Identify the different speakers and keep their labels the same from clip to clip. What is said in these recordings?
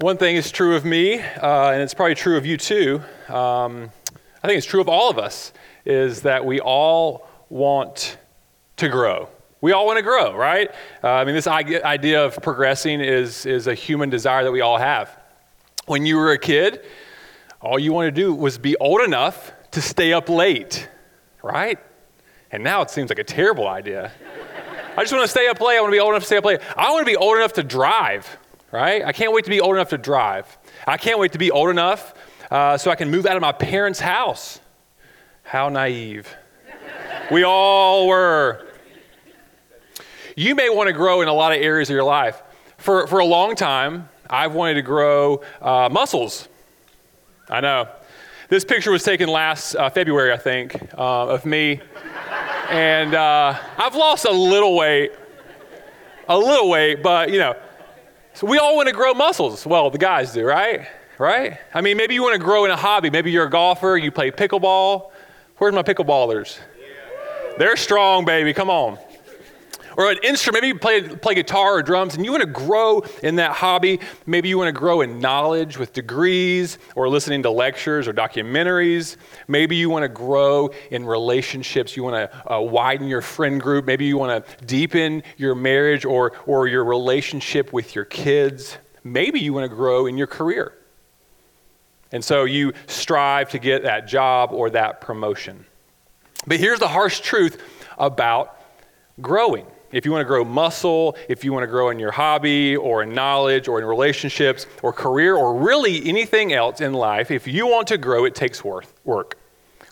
Speaker 1: One thing is true of me, uh, and it's probably true of you too. Um, I think it's true of all of us, is that we all want to grow. We all want to grow, right? Uh, I mean, this idea of progressing is, is a human desire that we all have. When you were a kid, all you wanted to do was be old enough to stay up late, right? And now it seems like a terrible idea. I just want to stay up late. I want to be old enough to stay up late. I want to be old enough to drive, right? I can't wait to be old enough to drive. I can't wait to be old enough uh, so I can move out of my parents' house. How naive. we all were. You may want to grow in a lot of areas of your life. For, for a long time, I've wanted to grow uh, muscles. I know. This picture was taken last uh, February, I think, uh, of me. And uh, I've lost a little weight, a little weight, but you know, so we all want to grow muscles. Well, the guys do, right? Right? I mean, maybe you want to grow in a hobby. Maybe you're a golfer, you play pickleball. Where's my pickleballers? They're strong, baby. Come on or an instrument. Maybe you play, play guitar or drums and you want to grow in that hobby. Maybe you want to grow in knowledge with degrees or listening to lectures or documentaries. Maybe you want to grow in relationships. You want to uh, widen your friend group. Maybe you want to deepen your marriage or, or your relationship with your kids. Maybe you want to grow in your career. And so you strive to get that job or that promotion. But here's the harsh truth about growing if you want to grow muscle, if you want to grow in your hobby or in knowledge or in relationships or career or really anything else in life, if you want to grow, it takes work.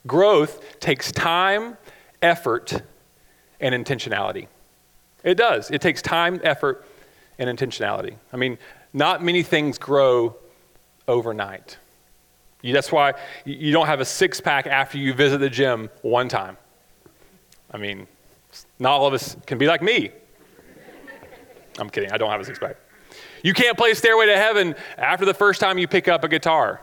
Speaker 1: Growth takes time, effort, and intentionality. It does. It takes time, effort, and intentionality. I mean, not many things grow overnight. That's why you don't have a six pack after you visit the gym one time. I mean, not all of us can be like me. I'm kidding, I don't have a six pack. You can't play Stairway to Heaven after the first time you pick up a guitar.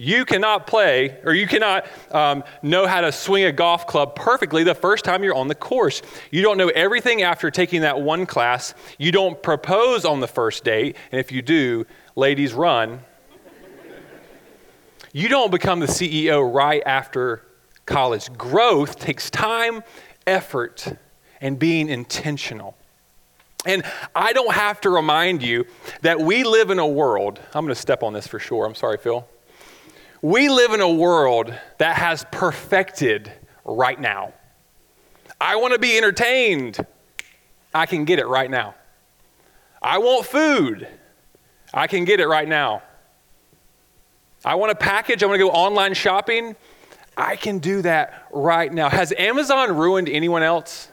Speaker 1: You cannot play, or you cannot um, know how to swing a golf club perfectly the first time you're on the course. You don't know everything after taking that one class. You don't propose on the first date, and if you do, ladies, run. you don't become the CEO right after college. Growth takes time effort and being intentional. And I don't have to remind you that we live in a world, I'm going to step on this for sure. I'm sorry, Phil. We live in a world that has perfected right now. I want to be entertained. I can get it right now. I want food. I can get it right now. I want a package. I want to go online shopping. I can do that right now. Has Amazon ruined anyone else?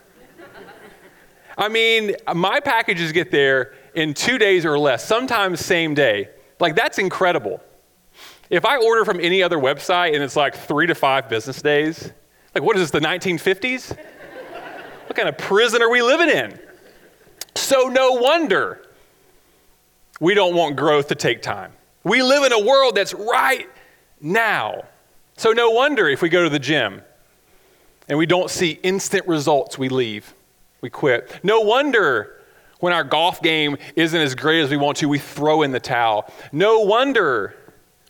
Speaker 1: I mean, my packages get there in two days or less, sometimes same day. Like, that's incredible. If I order from any other website and it's like three to five business days, like, what is this, the 1950s? what kind of prison are we living in? So, no wonder we don't want growth to take time. We live in a world that's right now. So, no wonder if we go to the gym and we don't see instant results, we leave, we quit. No wonder when our golf game isn't as great as we want to, we throw in the towel. No wonder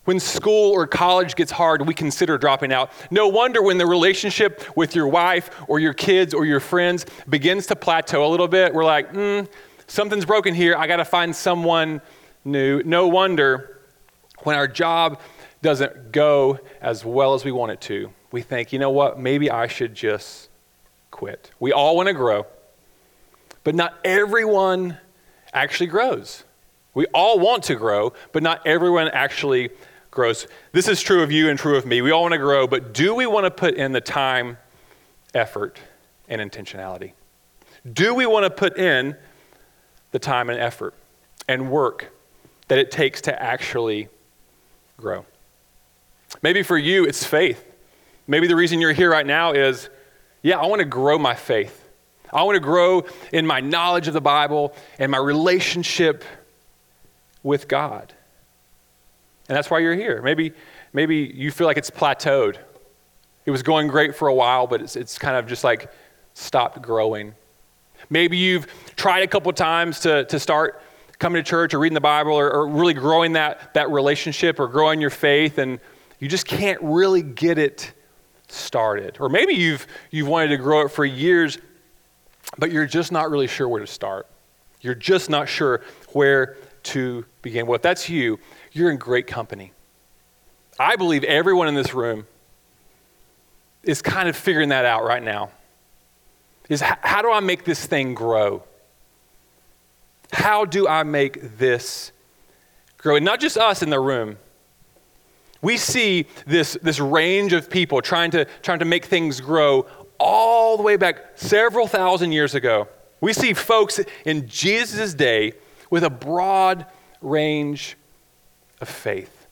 Speaker 1: when school or college gets hard, we consider dropping out. No wonder when the relationship with your wife or your kids or your friends begins to plateau a little bit, we're like, hmm, something's broken here. I got to find someone new. No wonder when our job doesn't go as well as we want it to, we think, you know what, maybe I should just quit. We all want to grow, but not everyone actually grows. We all want to grow, but not everyone actually grows. This is true of you and true of me. We all want to grow, but do we want to put in the time, effort, and intentionality? Do we want to put in the time and effort and work that it takes to actually grow. Maybe for you, it's faith. Maybe the reason you're here right now is, yeah, I want to grow my faith. I want to grow in my knowledge of the Bible and my relationship with God. And that's why you're here. Maybe, maybe you feel like it's plateaued. It was going great for a while, but it's, it's kind of just like stopped growing. Maybe you've tried a couple times to, to start coming to church or reading the Bible or, or really growing that, that relationship or growing your faith, and you just can't really get it started. Or maybe you've, you've wanted to grow it for years, but you're just not really sure where to start. You're just not sure where to begin. Well, if that's you, you're in great company. I believe everyone in this room is kind of figuring that out right now. Is how do I make this thing grow? How do I make this grow? And not just us in the room. We see this, this range of people trying to, trying to make things grow all the way back several thousand years ago. We see folks in Jesus' day with a broad range of faith.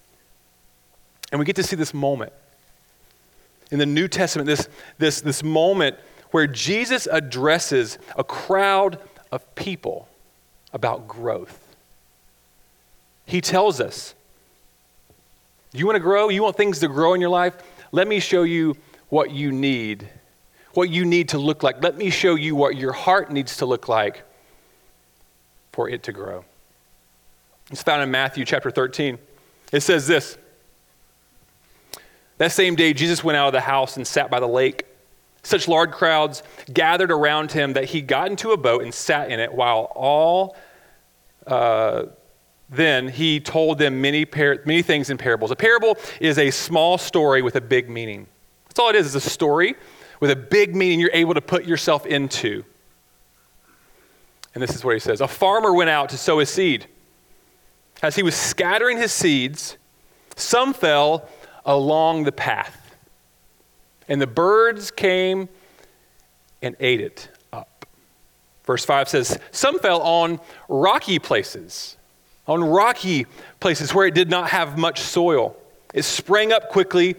Speaker 1: And we get to see this moment in the New Testament, this, this, this moment where Jesus addresses a crowd of people about growth. He tells us, You want to grow? You want things to grow in your life? Let me show you what you need, what you need to look like. Let me show you what your heart needs to look like for it to grow. It's found in Matthew chapter 13. It says this That same day, Jesus went out of the house and sat by the lake. Such large crowds gathered around him that he got into a boat and sat in it while all uh, then he told them many, par- many things in parables. A parable is a small story with a big meaning. That's all it is, is a story with a big meaning you're able to put yourself into. And this is what he says A farmer went out to sow his seed. As he was scattering his seeds, some fell along the path and the birds came and ate it up. Verse 5 says, Some fell on rocky places, on rocky places where it did not have much soil. It sprang up quickly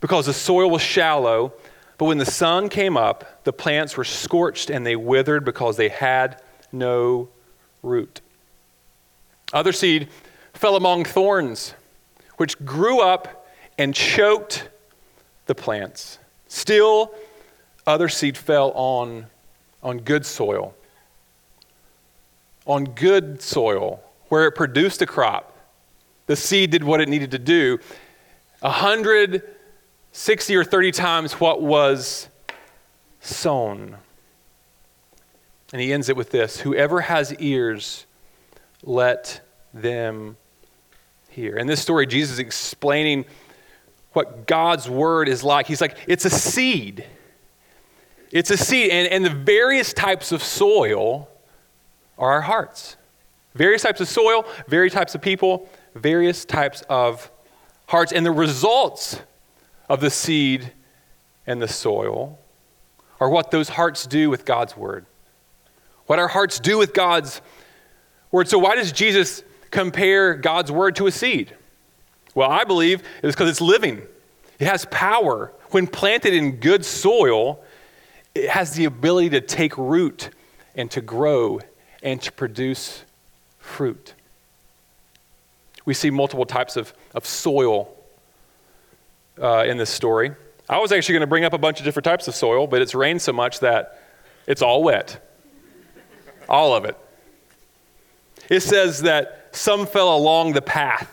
Speaker 1: because the soil was shallow, but when the sun came up, the plants were scorched and they withered because they had no root. Other seed fell among thorns, which grew up and choked the plants. Still, other seed fell on, on good soil. On good soil, where it produced a crop. The seed did what it needed to do. 160 or 30 times what was sown. And he ends it with this Whoever has ears, let them hear. In this story, Jesus is explaining what God's word is like. He's like, it's a seed. It's a seed. And, and the various types of soil are our hearts. Various types of soil, various types of people, various types of hearts. And the results of the seed and the soil are what those hearts do with God's word. What our hearts do with God's word. So, why does Jesus compare God's word to a seed? Well, I believe it's because it's living. It has power. When planted in good soil, it has the ability to take root and to grow and to produce fruit. We see multiple types of, of soil uh, in this story. I was actually going to bring up a bunch of different types of soil, but it's rained so much that it's all wet. all of it. It says that some fell along the path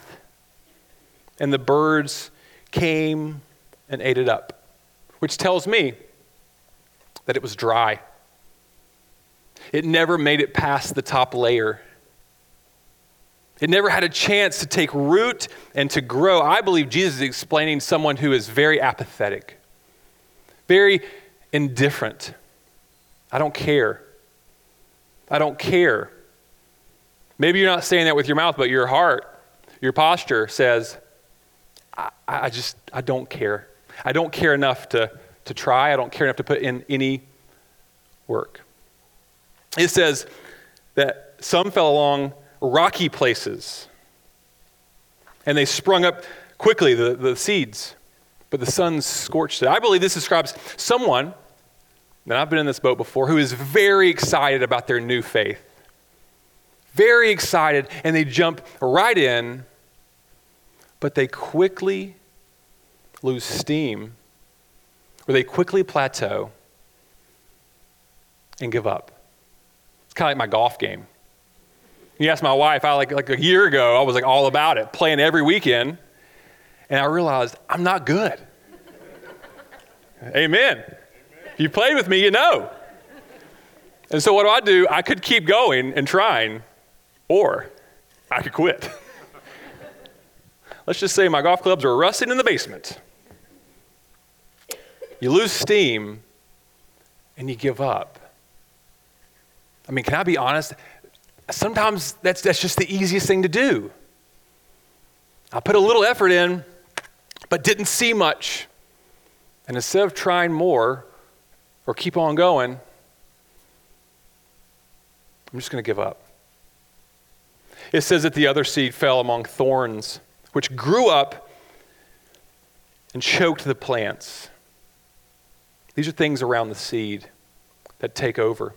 Speaker 1: and the birds came and ate it up, which tells me that it was dry. It never made it past the top layer. It never had a chance to take root and to grow. I believe Jesus is explaining someone who is very apathetic, very indifferent. I don't care. I don't care. Maybe you're not saying that with your mouth, but your heart, your posture says, I, I just, I don't care. I don't care enough to, to try. I don't care enough to put in any work. It says that some fell along rocky places. and they sprung up quickly, the, the seeds, but the sun scorched it. I believe this describes someone, and I've been in this boat before, who is very excited about their new faith. Very excited, and they jump right in, but they quickly lose steam, or they quickly plateau and give up. It's kind of like my golf game. You ask my wife, I like, like a year ago, I was like all about it, playing every weekend. And I realized I'm not good. Amen. If you played with me, you know. And so what do I do? I could keep going and trying, or I could quit. Let's just say my golf clubs are rusting in the basement. You lose steam and you give up. I mean, can I be honest? Sometimes that's, that's just the easiest thing to do. I put a little effort in, but didn't see much. And instead of trying more or keep on going, I'm just going to give up. It says that the other seed fell among thorns, which grew up and choked the plants. These are things around the seed that take over.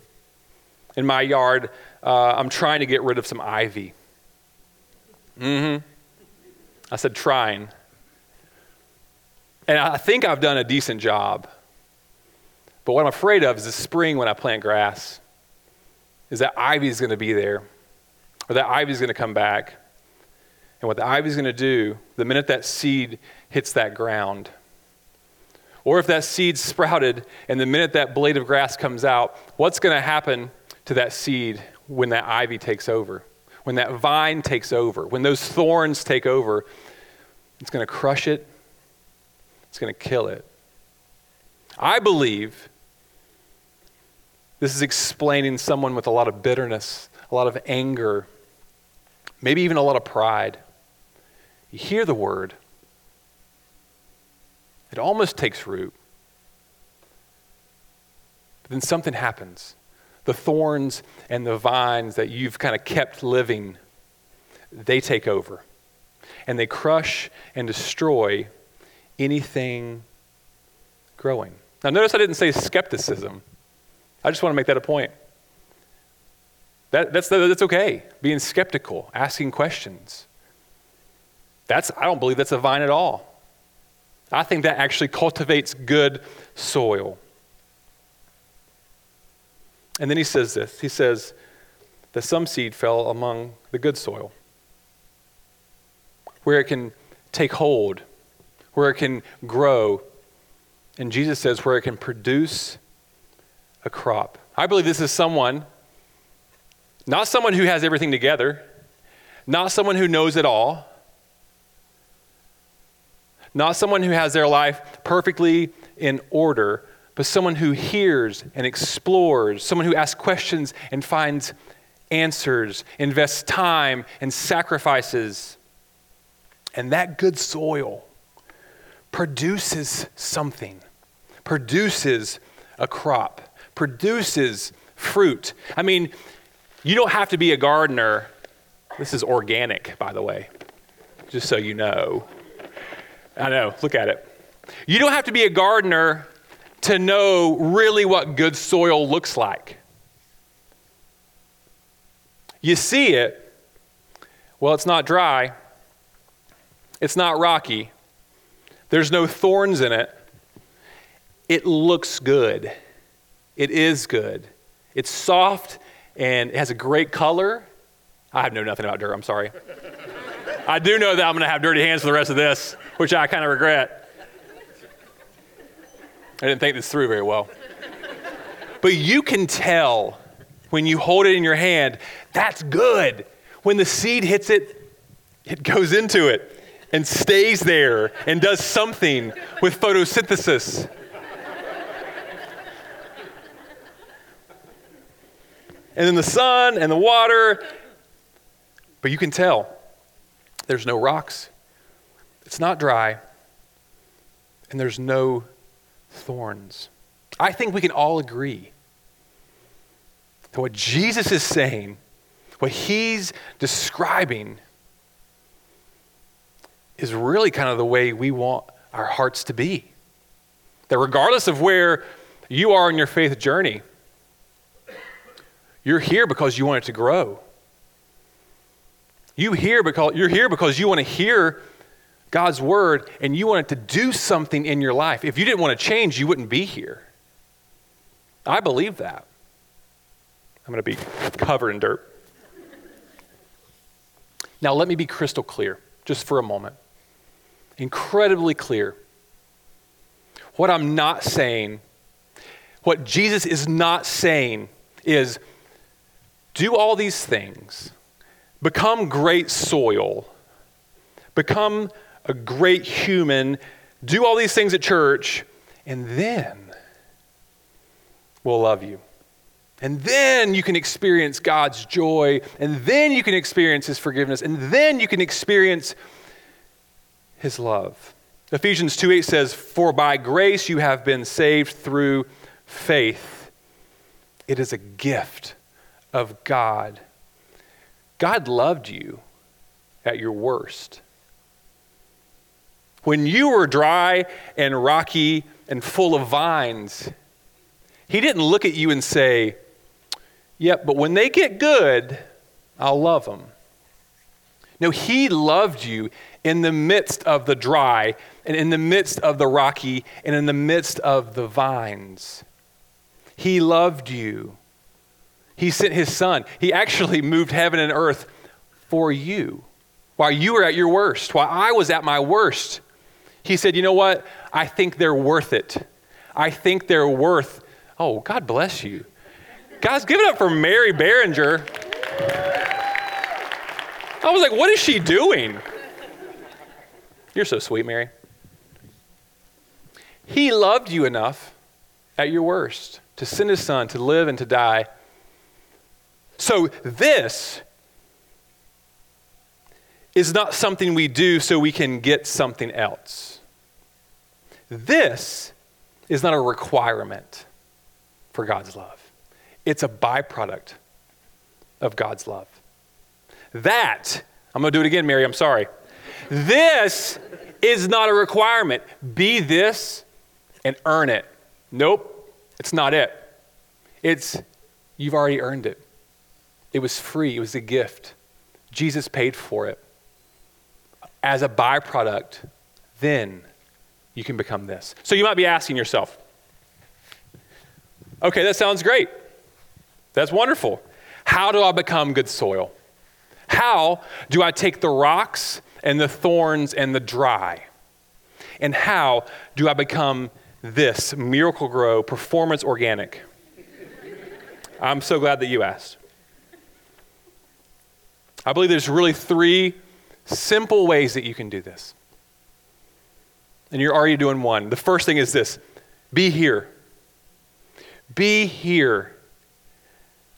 Speaker 1: In my yard, uh, I'm trying to get rid of some ivy. Mm hmm. I said trying. And I think I've done a decent job. But what I'm afraid of is the spring when I plant grass, is that ivy is going to be there, or that ivy is going to come back. And what the ivy is going to do, the minute that seed hits that ground, or if that seed sprouted and the minute that blade of grass comes out, what's going to happen to that seed when that ivy takes over? When that vine takes over? When those thorns take over? It's going to crush it, it's going to kill it. I believe this is explaining someone with a lot of bitterness, a lot of anger, maybe even a lot of pride. You hear the word, it almost takes root. But then something happens. The thorns and the vines that you've kind of kept living, they take over. And they crush and destroy anything growing. Now, notice I didn't say skepticism. I just want to make that a point. That, that's, that's okay. Being skeptical, asking questions. That's, I don't believe that's a vine at all. I think that actually cultivates good soil. And then he says this he says that some seed fell among the good soil, where it can take hold, where it can grow. And Jesus says, where it can produce a crop. I believe this is someone, not someone who has everything together, not someone who knows it all, not someone who has their life perfectly in order, but someone who hears and explores, someone who asks questions and finds answers, invests time and sacrifices. And that good soil produces something, produces a crop, produces fruit. I mean, you don't have to be a gardener. This is organic, by the way, just so you know. I know, look at it. You don't have to be a gardener to know really what good soil looks like. You see it, well, it's not dry, it's not rocky, there's no thorns in it. It looks good. It is good. It's soft and it has a great color. I know nothing about dirt, I'm sorry. I do know that I'm going to have dirty hands for the rest of this which I kind of regret. I didn't think this through very well. But you can tell when you hold it in your hand, that's good. When the seed hits it, it goes into it and stays there and does something with photosynthesis. and then the sun and the water, but you can tell there's no rocks, it's not dry, and there's no thorns. I think we can all agree that what Jesus is saying, what he's describing, is really kind of the way we want our hearts to be. That regardless of where you are in your faith journey, you're here because you want it to grow. You here because you're here because you want to hear God's word and you want it to do something in your life. If you didn't want to change, you wouldn't be here. I believe that. I'm going to be covered in dirt. Now, let me be crystal clear just for a moment. Incredibly clear. What I'm not saying, what Jesus is not saying is do all these things, become great soil, become a great human, do all these things at church, and then we'll love you. And then you can experience God's joy, and then you can experience His forgiveness, and then you can experience His love. Ephesians 2 8 says, For by grace you have been saved through faith. It is a gift of God. God loved you at your worst. When you were dry and rocky and full of vines, He didn't look at you and say, Yep, but when they get good, I'll love them. No, He loved you in the midst of the dry, and in the midst of the rocky, and in the midst of the vines. He loved you. He sent his son. He actually moved heaven and earth for you while you were at your worst, while I was at my worst. He said, You know what? I think they're worth it. I think they're worth, oh, God bless you. Guys, give it up for Mary Behringer. I was like, What is she doing? You're so sweet, Mary. He loved you enough at your worst to send his son to live and to die so, this is not something we do so we can get something else. This is not a requirement for God's love, it's a byproduct of God's love. That, I'm going to do it again, Mary, I'm sorry. This is not a requirement. Be this and earn it. Nope, it's not it. It's you've already earned it. It was free, it was a gift. Jesus paid for it. As a byproduct, then you can become this. So you might be asking yourself, okay, that sounds great. That's wonderful. How do I become good soil? How do I take the rocks and the thorns and the dry? And how do I become this Miracle-Gro performance organic? I'm so glad that you asked. I believe there's really three simple ways that you can do this. And you're already doing one. The first thing is this be here. Be here.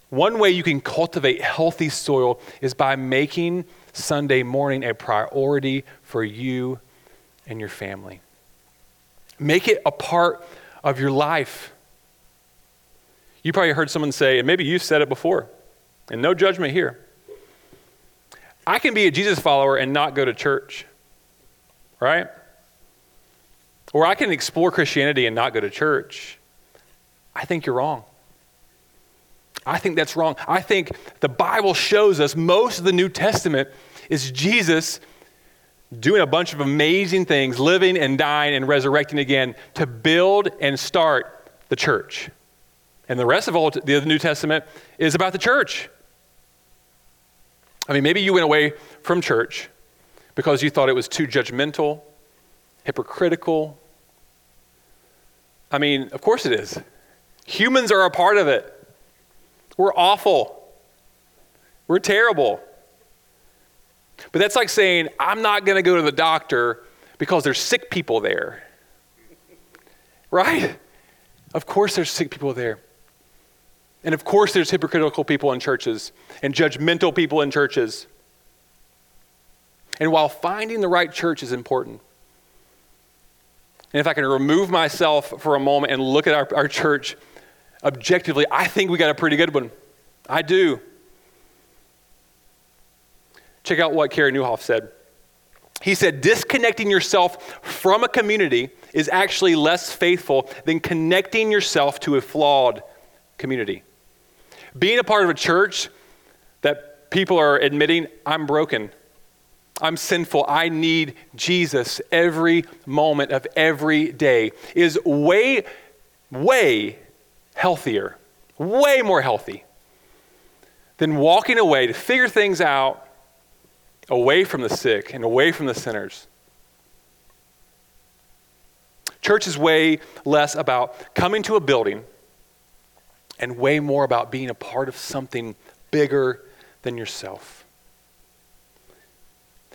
Speaker 1: One way you can cultivate healthy soil is by making Sunday morning a priority for you and your family. Make it a part of your life. You probably heard someone say, and maybe you've said it before, and no judgment here. I can be a Jesus follower and not go to church, right? Or I can explore Christianity and not go to church. I think you're wrong. I think that's wrong. I think the Bible shows us most of the New Testament is Jesus doing a bunch of amazing things, living and dying and resurrecting again to build and start the church. And the rest of all the New Testament is about the church. I mean, maybe you went away from church because you thought it was too judgmental, hypocritical. I mean, of course it is. Humans are a part of it. We're awful. We're terrible. But that's like saying, I'm not going to go to the doctor because there's sick people there. Right? Of course, there's sick people there. And of course, there's hypocritical people in churches and judgmental people in churches. And while finding the right church is important, and if I can remove myself for a moment and look at our, our church objectively, I think we got a pretty good one. I do. Check out what Carey Nieuwhof said. He said, disconnecting yourself from a community is actually less faithful than connecting yourself to a flawed community. Being a part of a church that people are admitting, I'm broken, I'm sinful, I need Jesus every moment of every day, is way, way healthier, way more healthy than walking away to figure things out away from the sick and away from the sinners. Church is way less about coming to a building and way more about being a part of something bigger than yourself.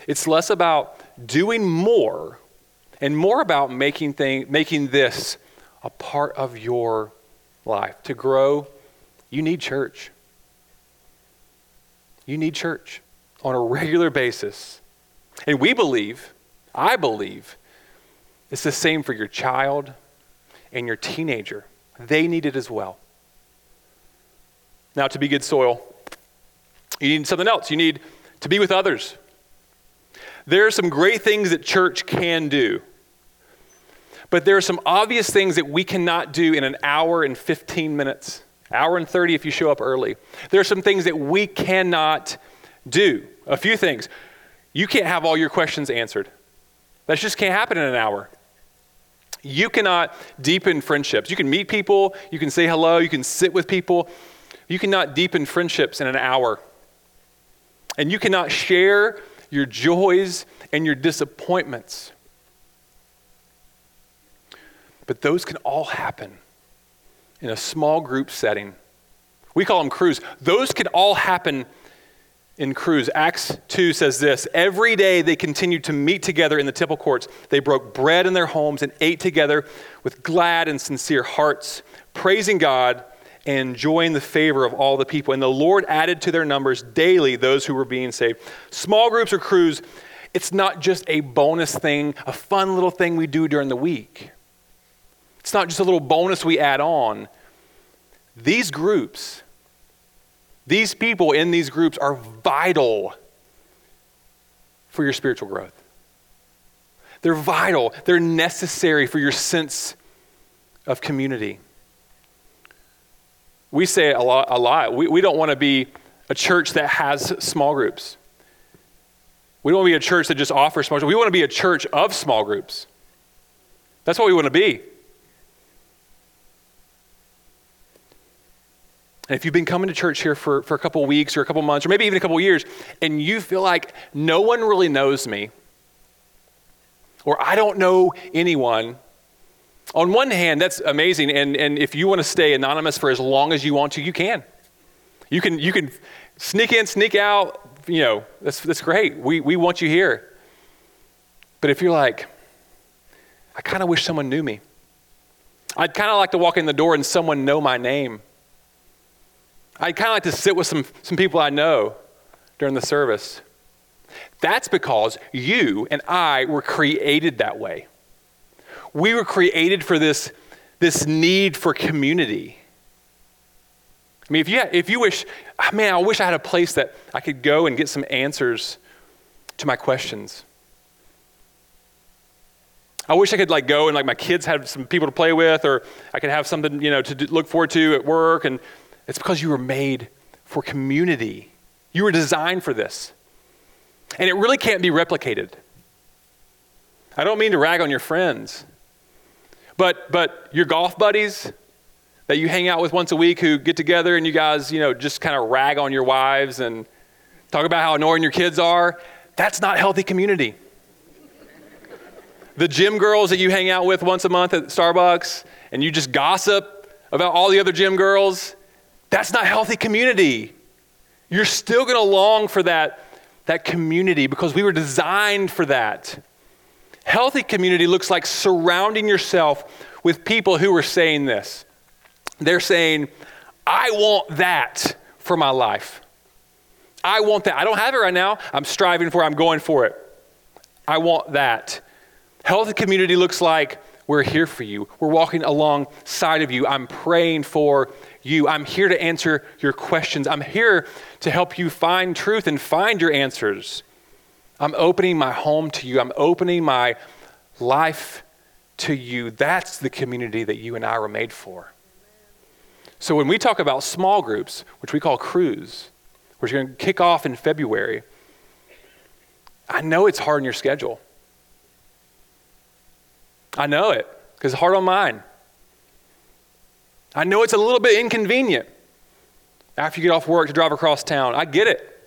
Speaker 1: It's less about doing more and more about making, thing, making this a part of your life. To grow, you need church. You need church on a regular basis. And we believe, I believe, it's the same for your child and your teenager. They need it as well. Now, to be good soil, you need something else. You need to be with others. There are some great things that church can do, but there are some obvious things that we cannot do in an hour and 15 minutes, hour and 30 if you show up early. There are some things that we cannot do. A few things. You can't have all your questions answered. That just can't happen in an hour. You cannot deepen friendships. You can meet people, you can say hello, you can sit with people. You cannot deepen friendships in an hour. And you cannot share your joys and your disappointments. But those can all happen in a small group setting. We call them crews. Those can all happen in crews. Acts 2 says this Every day they continued to meet together in the temple courts. They broke bread in their homes and ate together with glad and sincere hearts, praising God and enjoying the favor of all the people. And the Lord added to their numbers daily those who were being saved. Small groups or crews, it's not just a bonus thing, a fun little thing we do during the week. It's not just a little bonus we add on. These groups, these people in these groups are vital for your spiritual growth. They're vital, they're necessary for your sense of community. We say a lot. A lot. We, we don't want to be a church that has small groups. We don't want to be a church that just offers small groups. We want to be a church of small groups. That's what we want to be. And if you've been coming to church here for, for a couple weeks or a couple months or maybe even a couple years, and you feel like no one really knows me, or I don't know anyone, on one hand, that's amazing. And, and if you want to stay anonymous for as long as you want to, you can. You can, you can sneak in, sneak out. You know, that's, that's great. We, we want you here. But if you're like, I kind of wish someone knew me. I'd kind of like to walk in the door and someone know my name. I'd kind of like to sit with some, some people I know during the service. That's because you and I were created that way. We were created for this, this need for community. I mean, if you, if you wish, ah, man, I wish I had a place that I could go and get some answers to my questions. I wish I could like go and like my kids had some people to play with, or I could have something you know to look forward to at work, and it's because you were made for community. You were designed for this. And it really can't be replicated. I don't mean to rag on your friends, but, but your golf buddies that you hang out with once a week who get together and you guys, you know, just kind of rag on your wives and talk about how annoying your kids are, that's not healthy community. the gym girls that you hang out with once a month at Starbucks and you just gossip about all the other gym girls, that's not healthy community. You're still going to long for that, that community because we were designed for that. Healthy community looks like surrounding yourself with people who are saying this. They're saying, I want that for my life. I want that. I don't have it right now. I'm striving for it. I'm going for it. I want that. Healthy community looks like we're here for you. We're walking alongside of you. I'm praying for you. I'm here to answer your questions. I'm here to help you find truth and find your answers. I'm opening my home to you. I'm opening my life to you. That's the community that you and I were made for. So when we talk about small groups, which we call crews, which are going to kick off in February, I know it's hard on your schedule. I know it because it's hard on mine. I know it's a little bit inconvenient after you get off work to drive across town. I get it.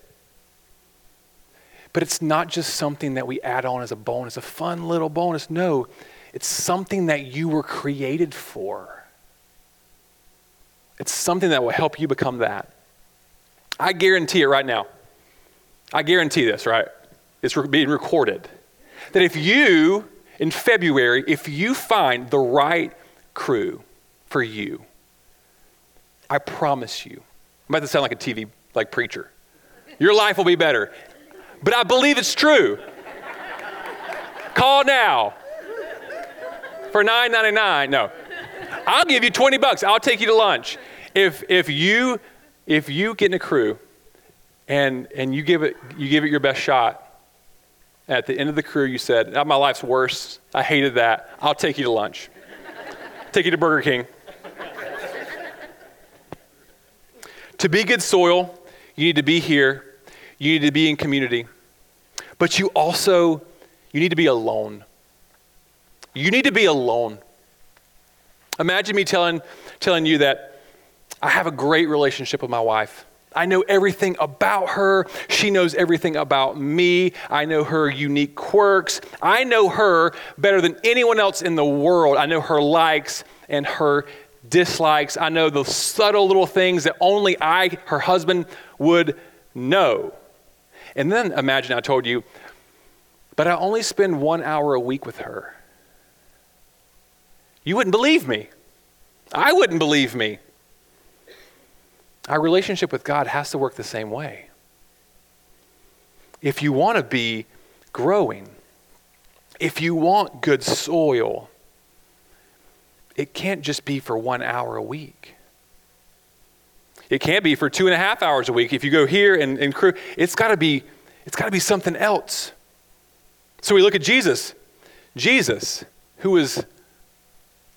Speaker 1: But it's not just something that we add on as a bonus, a fun little bonus. No, it's something that you were created for. It's something that will help you become that. I guarantee it right now. I guarantee this, right? It's being recorded. That if you, in February, if you find the right crew for you, I promise you, I'm about to sound like a TV like preacher. Your life will be better but I believe it's true. Call now for $9.99. No. I'll give you 20 bucks. I'll take you to lunch. If, if, you, if you get in a crew and, and you, give it, you give it your best shot, at the end of the crew, you said, oh, My life's worse. I hated that. I'll take you to lunch. take you to Burger King. to be good soil, you need to be here, you need to be in community. But you also you need to be alone. You need to be alone. Imagine me telling, telling you that I have a great relationship with my wife. I know everything about her. She knows everything about me. I know her unique quirks. I know her better than anyone else in the world. I know her likes and her dislikes. I know the subtle little things that only I, her husband, would know. And then imagine I told you, but I only spend one hour a week with her. You wouldn't believe me. I wouldn't believe me. Our relationship with God has to work the same way. If you want to be growing, if you want good soil, it can't just be for one hour a week. It can't be for two and a half hours a week. If you go here and, and crew, it's got to be, it's got to be something else. So we look at Jesus. Jesus, who was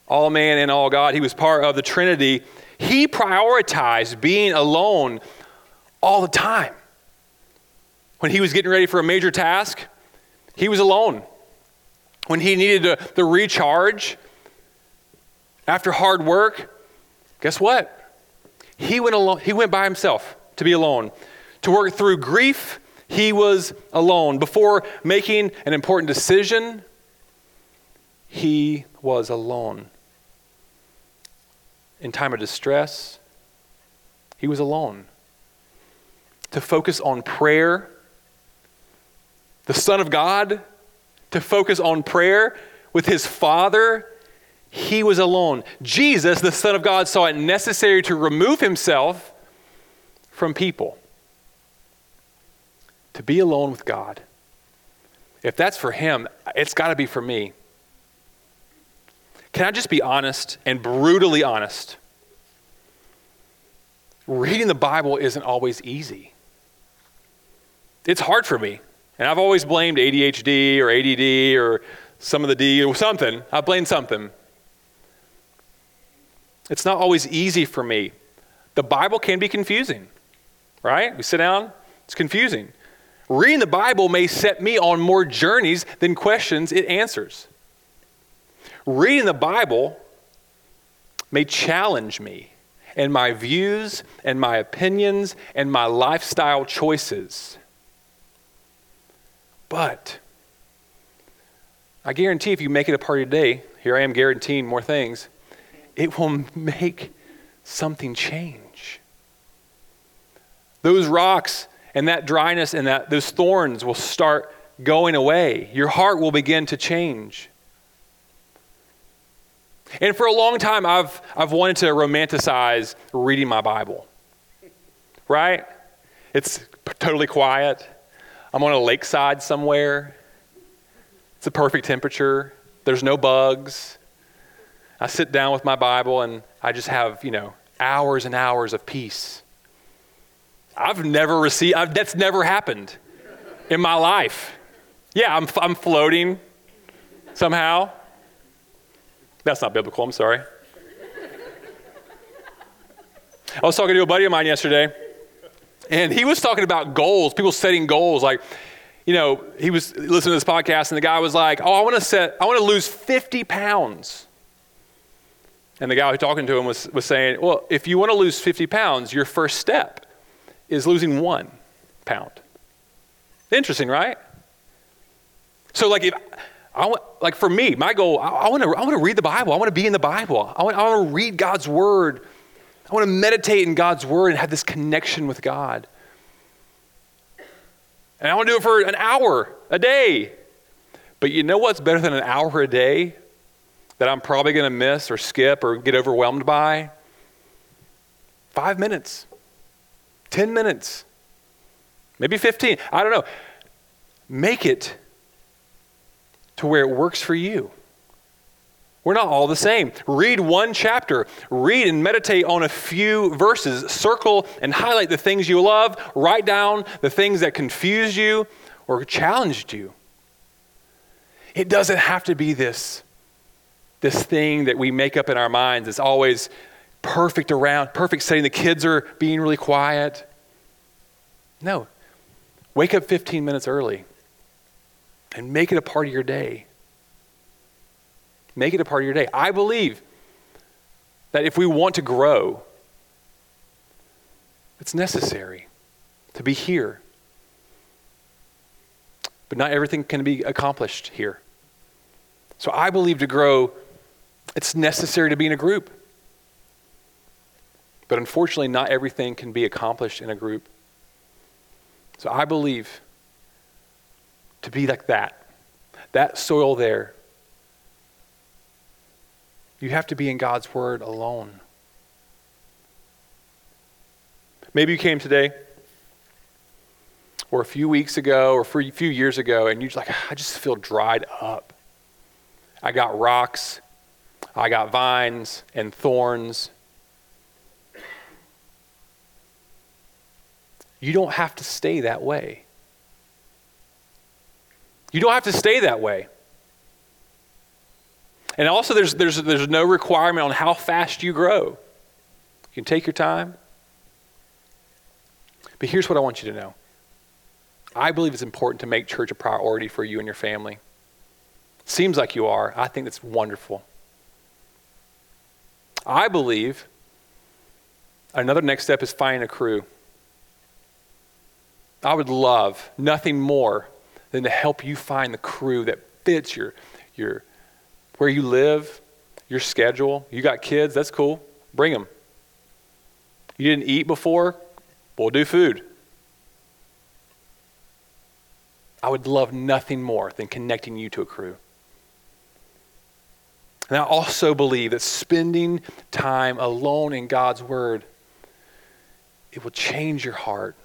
Speaker 1: all man and all God, he was part of the Trinity. He prioritized being alone all the time. When he was getting ready for a major task, he was alone. When he needed to, the recharge after hard work, guess what? He went, alone, he went by himself to be alone. To work through grief, he was alone. Before making an important decision, he was alone. In time of distress, he was alone. To focus on prayer, the Son of God, to focus on prayer with his Father he was alone. Jesus, the Son of God, saw it necessary to remove himself from people, to be alone with God. If that's for him, it's got to be for me. Can I just be honest and brutally honest? Reading the Bible isn't always easy. It's hard for me. And I've always blamed ADHD or ADD or some of the D or something. I blame something. It's not always easy for me. The Bible can be confusing, right? We sit down, it's confusing. Reading the Bible may set me on more journeys than questions it answers. Reading the Bible may challenge me and my views and my opinions and my lifestyle choices. But I guarantee if you make it a part of your day, here I am guaranteeing more things it will make something change. Those rocks and that dryness and that those thorns will start going away. Your heart will begin to change. And for a long time, I've, I've wanted to romanticize reading my Bible. Right? It's totally quiet. I'm on a lakeside somewhere. It's a perfect temperature. There's no bugs. I sit down with my Bible and I just have, you know, hours and hours of peace. I've never received, I've, that's never happened in my life. Yeah, I'm, I'm floating somehow. That's not biblical, I'm sorry. I was talking to a buddy of mine yesterday, and he was talking about goals, people setting goals. Like, you know, he was listening to this podcast, and the guy was like, Oh, I want to set, I want to lose 50 pounds. And the guy who talking to him was, was saying, Well, if you want to lose 50 pounds, your first step is losing one pound. Interesting, right? So, like, if I want, like for me, my goal, I, I want to, I want to read the Bible. I want to be in the Bible. I want, I want to read God's word. I want to meditate in God's word and have this connection with God. And I want to do it for an hour a day. But you know what's better than an hour a day that I'm probably going to miss or skip or get overwhelmed by? Five minutes, 10 minutes, maybe 15. I don't know. Make it to where it works for you. We're not all the same. Read one chapter. Read and meditate on a few verses. Circle and highlight the things you love. Write down the things that confused you or challenged you. It doesn't have to be this, this thing that we make up in our minds. It's always perfect around, perfect setting. The kids are being really quiet. No. Wake up 15 minutes early and make it a part of your day. Make it a part of your day. I believe that if we want to grow, it's necessary to be here. But not everything can be accomplished here. So I believe to grow, it's necessary to be in a group. But unfortunately, not everything can be accomplished in a group. So I believe to be like that. That soil there. You have to be in God's Word alone. Maybe you came today or a few weeks ago or a few years ago and you're like, ah, I just feel dried up. I got rocks, I got vines and thorns. You don't have to stay that way. You don't have to stay that way. And also, there's, there's, there's no requirement on how fast you grow. You can take your time. But here's what I want you to know I believe it's important to make church a priority for you and your family. Seems like you are. I think that's wonderful. I believe another next step is finding a crew. I would love nothing more than to help you find the crew that fits your, your where you live, your schedule. You got kids, that's cool. Bring them. You didn't eat before? We'll do food. I would love nothing more than connecting you to a crew. And I also believe that spending time alone in God's Word, it will change your heart.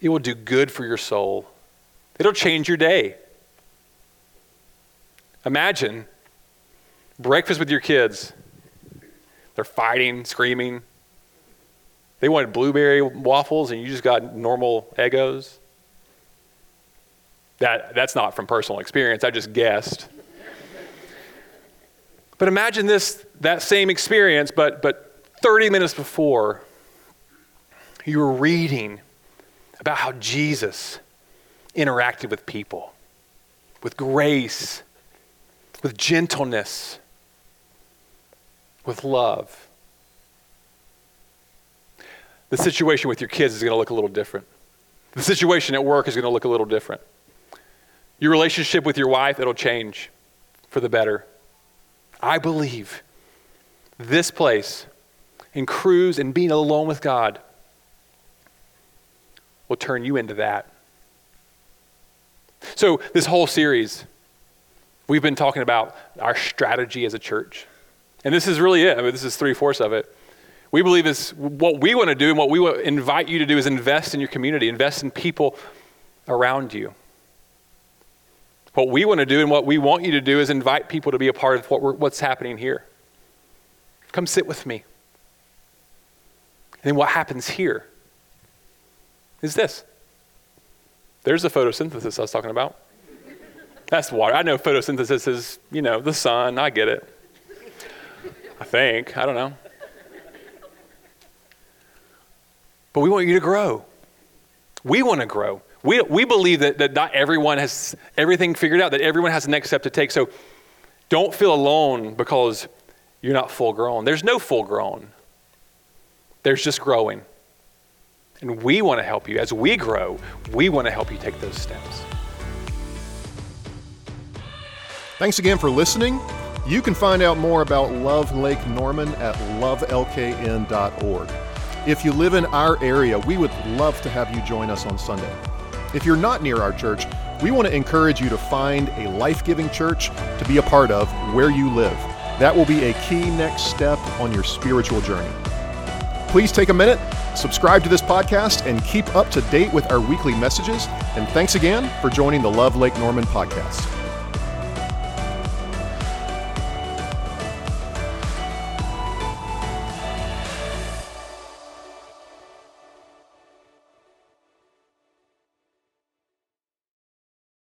Speaker 1: It will do good for your soul. It'll change your day. Imagine breakfast with your kids. They're fighting, screaming. They wanted blueberry waffles, and you just got normal Eggos. That, that's not from personal experience. I just guessed. but imagine this that same experience, but, but 30 minutes before, you were reading about how Jesus interacted with people with grace with gentleness, with love. The situation with your kids is going to look a little different. The situation at work is going to look a little different. Your relationship with your wife, it'll change for the better. I believe this place and crews and being alone with God will turn you into that. So, this whole series, We've been talking about our strategy as a church. And this is really it. I mean, this is three fourths of it. We believe is what we want to do and what we invite you to do is invest in your community, invest in people around you. What we want to do and what we want you to do is invite people to be a part of what what's happening here. Come sit with me. And then what happens here is this There's the photosynthesis I was talking about. That's water. I know photosynthesis is, you know, the sun. I get it. I think. I don't know. But we want you to grow. We want to grow. We, we believe that, that not everyone has everything figured out, that everyone has the next step to take. So don't feel alone because you're not full grown. There's no full grown, there's just growing. And we want to help you. As we grow, we want to help you take those steps.
Speaker 2: Thanks again for listening. You can find out more about Love Lake Norman at lovelkn.org. If you live in our area, we would love to have you join us on Sunday. If you're not near our church, we want to encourage you to find a life giving church to be a part of where you live. That will be a key next step on your spiritual journey. Please take a minute, subscribe to this podcast, and keep up to date with our weekly messages. And thanks again for joining the Love Lake Norman podcast.